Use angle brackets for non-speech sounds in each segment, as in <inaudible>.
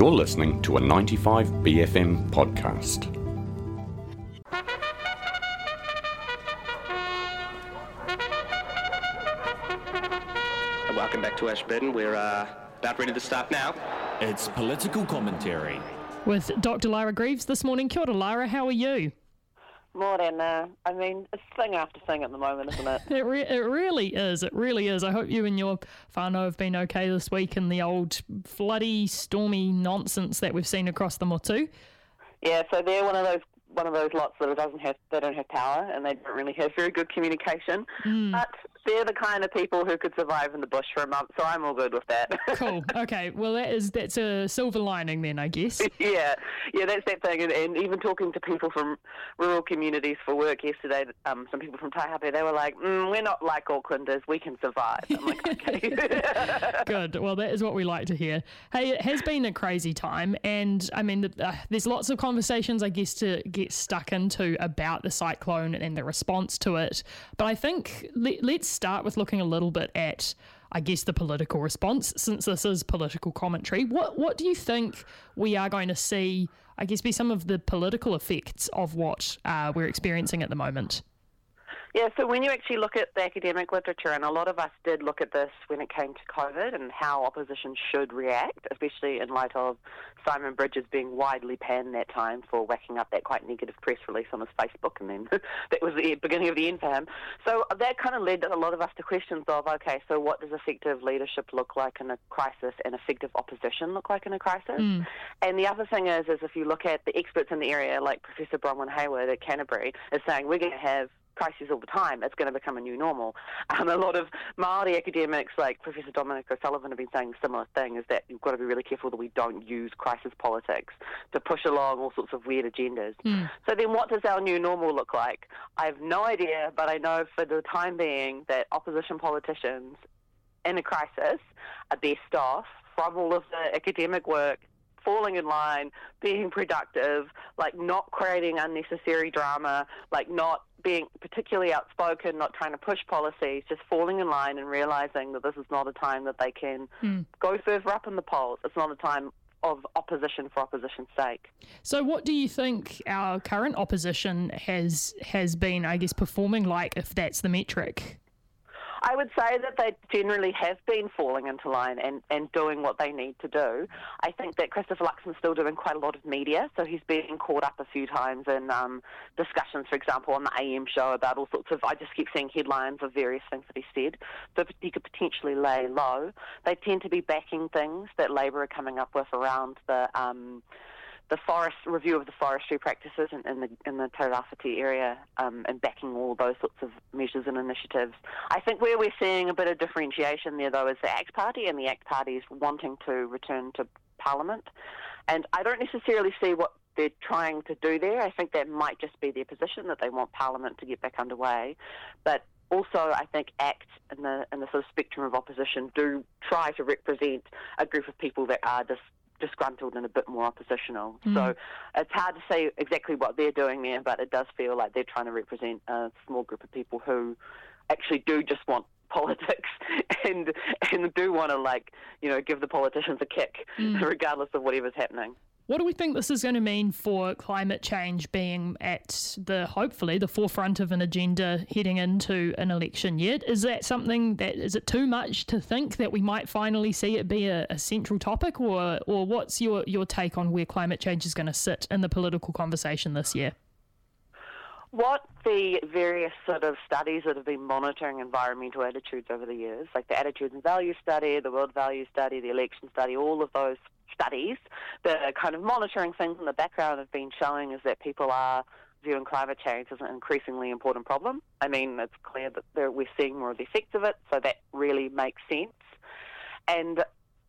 You're listening to a 95BFM podcast. Welcome back to Ashburton. We're uh, about ready to start now. It's political commentary. With Dr. Lara Greaves this morning. Kia ora, Lara, how are you? Morning. Uh, I mean, it's thing after thing at the moment, isn't it? <laughs> It, re- it really is. It really is. I hope you and your whānau have been okay this week in the old floody, stormy nonsense that we've seen across the Motu. yeah. So they're one of those one of those lots that doesn't have they don't have power and they don't really have very good communication. But they're the kind of people who could survive in the bush for a month, so I'm all good with that. <laughs> Cool. Okay. Well, that is that's a silver lining then, I guess. <laughs> yeah, yeah, that's that thing. And, and even talking to people from rural communities for work yesterday, um, some people from Taihape, they were like, mm, "We're not like Aucklanders. We can survive." I'm like, <laughs> "Okay." Good. Well, that is what we like to hear. Hey, it has been a crazy time, and I mean, uh, there's lots of conversations, I guess, to get stuck into about the cyclone and the response to it. But I think let, let's start with looking a little bit at. I guess the political response, since this is political commentary. What what do you think we are going to see? I guess be some of the political effects of what uh, we're experiencing at the moment. Yeah, so when you actually look at the academic literature, and a lot of us did look at this when it came to COVID and how opposition should react, especially in light of Simon Bridges being widely panned that time for whacking up that quite negative press release on his Facebook, and then <laughs> that was the beginning of the end for him. So that kind of led a lot of us to questions of, okay, so what does effective leadership look like in a crisis and effective opposition look like in a crisis? Hmm. And the other thing is, is if you look at the experts in the area, like Professor Bronwyn Hayward at Canterbury, is saying we're going to have crises all the time. It's going to become a new normal. <laughs> Um, a lot of Māori academics, like Professor Dominic O'Sullivan, have been saying similar thing: is that you've got to be really careful that we don't use crisis politics to push along all sorts of weird agendas. So then, what does our new normal look like? I have no idea, but I know for the time being that opposition politicians in a crisis are best off from all of the academic work falling in line, being productive, like not creating unnecessary drama, like not being particularly outspoken, not trying to push policies, just falling in line and realizing that this is not a time that they can hmm. go further up in the polls. It's not a time of opposition for opposition's sake. So, what do you think our current opposition has has been? I guess performing like, if that's the metric. I would say that they generally have been falling into line and, and doing what they need to do. I think that Christopher Luxon's still doing quite a lot of media, so he's been caught up a few times in um, discussions, for example, on the AM show about all sorts of. I just keep seeing headlines of various things that he said, so he could potentially lay low. They tend to be backing things that Labour are coming up with around the. Um, the forest review of the forestry practices in, in the in the Tairāwhiti area um, and backing all those sorts of measures and initiatives. I think where we're seeing a bit of differentiation there, though, is the ACT Party and the ACT Party is wanting to return to Parliament, and I don't necessarily see what they're trying to do there. I think that might just be their position that they want Parliament to get back underway, but also, I think ACT and the in the sort of spectrum of opposition do try to represent a group of people that are dis- disgruntled and a bit more oppositional. Mm. So it's hard to say exactly what they're doing there, but it does feel like they're trying to represent a small group of people who actually do just want <laughs> politics and and do want to like you know give the politicians a kick mm. regardless of whatever's happening. What do we think this is going to mean for climate change being at the hopefully the forefront of an agenda heading into an election yet? Is that something that is it too much to think that we might finally see it be a, a central topic, or or what's your your take on where climate change is going to sit in the political conversation this year? What the various sort of studies that have been monitoring environmental attitudes over the years, like the Attitudes and Values Study, the World Values Study, the Election Study, all of those studies the kind of monitoring things in the background have been showing is that people are viewing climate change as an increasingly important problem. I mean, it's clear that we're seeing more of the effects of it, so that really makes sense. And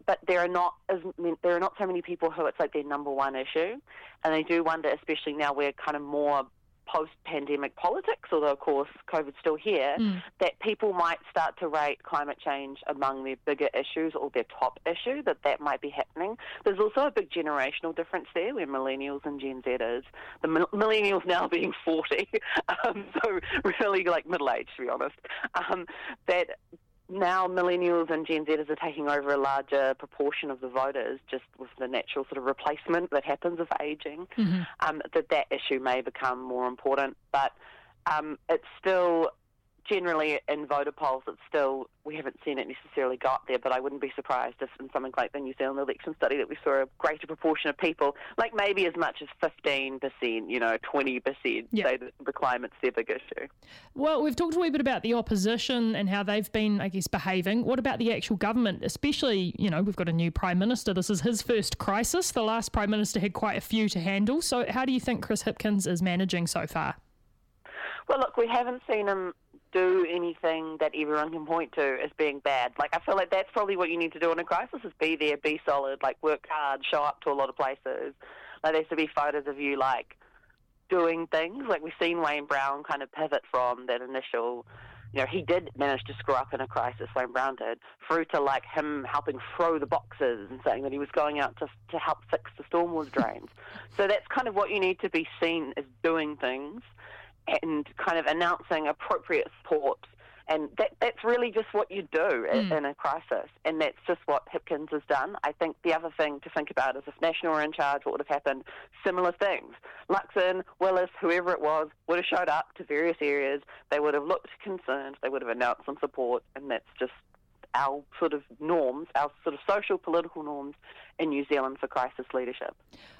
but there are not as there are not so many people who it's like their number one issue, and they do wonder, especially now we're kind of more post-pandemic politics, although of course COVID's still here, that people might start to rate climate change among their bigger issues or their top issue. That that might be happening. There's also a big generational difference there, where millennials and Gen Zers, the millennials now <laughs> being 40, <laughs> um, so really like middle age to be honest, um, that now millennials and Gen Zers are taking over a larger proportion of the voters just with the natural sort of replacement that happens with aging, mm-hmm. um, that that issue may become more important. But um, it's still generally in voter polls, it's still we haven't seen it necessarily got there. But I wouldn't be surprised if in something like the New Zealand election study that we saw a greater proportion of people, like maybe as much as fifteen percent, you know, twenty percent, say that the climate's their big issue. Well, we've talked a wee bit about the opposition and how they've been, I guess, behaving. What about the actual government? Especially, you know, we've got a new prime minister. This is his first crisis. The last prime minister had quite a few to handle. So, how do you think Chris Hipkins is managing so far? Well, look, we haven't seen him do anything that everyone can point to as being bad. Like I feel like that's probably what you need to do in a crisis is be there, be solid, like work hard, show up to a lot of places. Like there should be photos of you like doing things. Like we've seen Wayne Brown kind of pivot from that initial you know, he did manage to screw up in a crisis, Wayne Brown did, through to like him helping throw the boxes and saying that he was going out to, to help fix the stormwater drains. <laughs> So that's kind of what you need to be seen as doing things and kind of announcing appropriate support. And that, that's really just what you do mm. in a crisis. And that's just what Hipkins has done. I think the other thing to think about is if National were in charge, what would have happened? Similar things. Luxon, Willis, whoever it was, would have showed up to various areas. They would have looked concerned. They would have announced some support. And that's just our sort of norms, our sort of social political norms in New Zealand for crisis leadership.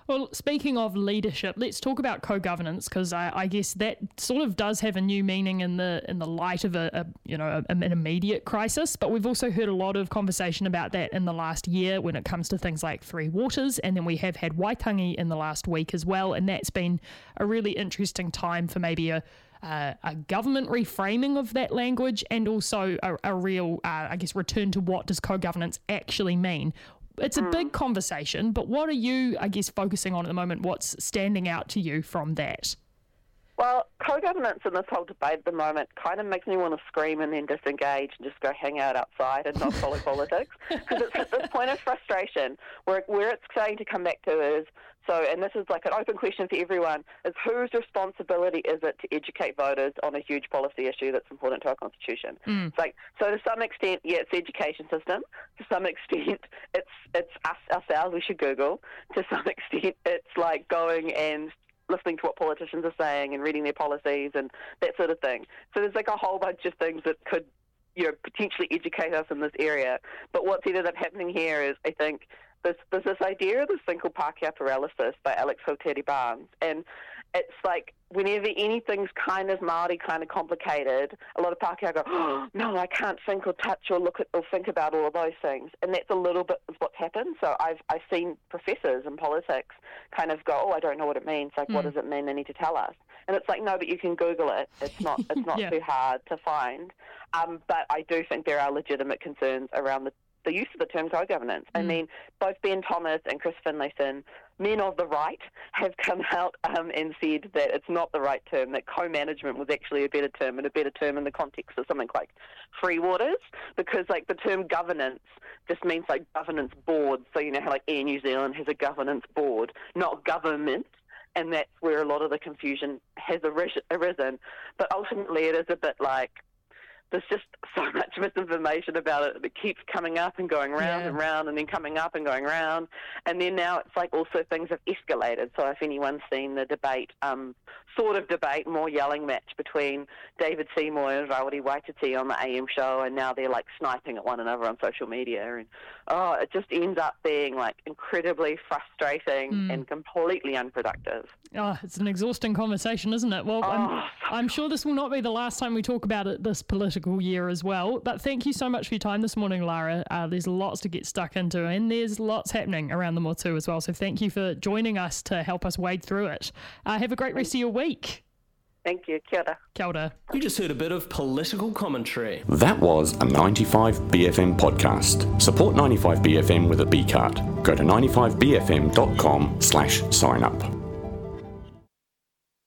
Well, speaking of leadership, let's talk about co-governance because I, I, guess that sort of does have a new meaning in the in the light of a, a you know a, an immediate crisis. But we've also heard a lot of conversation about that in the last year when it comes to things like Three Waters, and then we have had Waitangi in the last week as well, and that's been a really interesting time for maybe a uh, a government reframing of that language and also a, a real, uh, I guess, return to what does co governance actually mean. It's a mm. big conversation, but what are you, I guess, focusing on at the moment? What's standing out to you from that? Well, co-governance in this whole debate at the moment kind of makes me want to scream and then disengage and just go hang out outside and not follow <laughs> politics because it's at this point of frustration where where it's starting to come back to is so, and this is like an open question for everyone: is whose responsibility is it to educate voters on a huge policy issue that's important to our constitution? Mm. It's like so to some extent, yeah, it's the education system. To some extent, it's it's us ourselves. We should Google. To some <laughs> extent, it's like going and listening to what politicians are saying and reading their policies and that sort of thing. So there's like a whole bunch of things that could, you know, potentially educate us in this area. But what's ended up happening here is, I think, there's, this idea of the single Pākehā paralysis by Alex Hotere-Barnes, and it's like whenever anything's kind of Maori, kind of complicated, a lot of Pākehā go, oh, no, I can't think or touch or look at or think about all of those things, and that's a little bit of what's happened. So I've I've seen professors in politics kind of go, oh, I don't know what it means. Like, mm. what hmm. does it mean? They need to tell us. And it's like, no, but you can Google it. It's not it's <laughs> not yeah. too hard to find. Um, but I do think there are legitimate concerns around the the use of the term co-governance. Mm. I mean, both Ben Thomas and Chris Finlayson, men of the right, have come out um, and said that it's not the right term, that co-management was actually a better term and a better term in the context of something like Three Waters, because like the term governance just means like governance board. So you know how like Air New Zealand has a governance board, not government and that's where a lot of the confusion has arisen. But ultimately, it is a bit like there's just so <laughs> much misinformation about it that keeps coming up and going round yeah. and round and then coming up and going round. And then now it's like also things have escalated. So if anyone's seen the debate, um, sort of debate, more yelling match between David Seymour and Rawiri Waititi on the AM show, and now they're like sniping at one another on social media. And oh, it just ends up being like incredibly frustrating mm. and completely unproductive. Oh, it's an exhausting conversation, isn't it? Well, oh, I'm, I'm sure this will not be the last time we talk about it this political political year as well. But thank you so much for your time this morning, Lara. Uh, there's lots to get stuck into, and there's lots happening around the Motu as well. So thank you for joining us to help us wade through it. Uh, have a great rest of your week. Thank you. Kia ora. Kia ora. You just heard a bit of political commentary. That was a 95BFM podcast. Support 95BFM with a B card. Go to 95BFM.com slash sign up.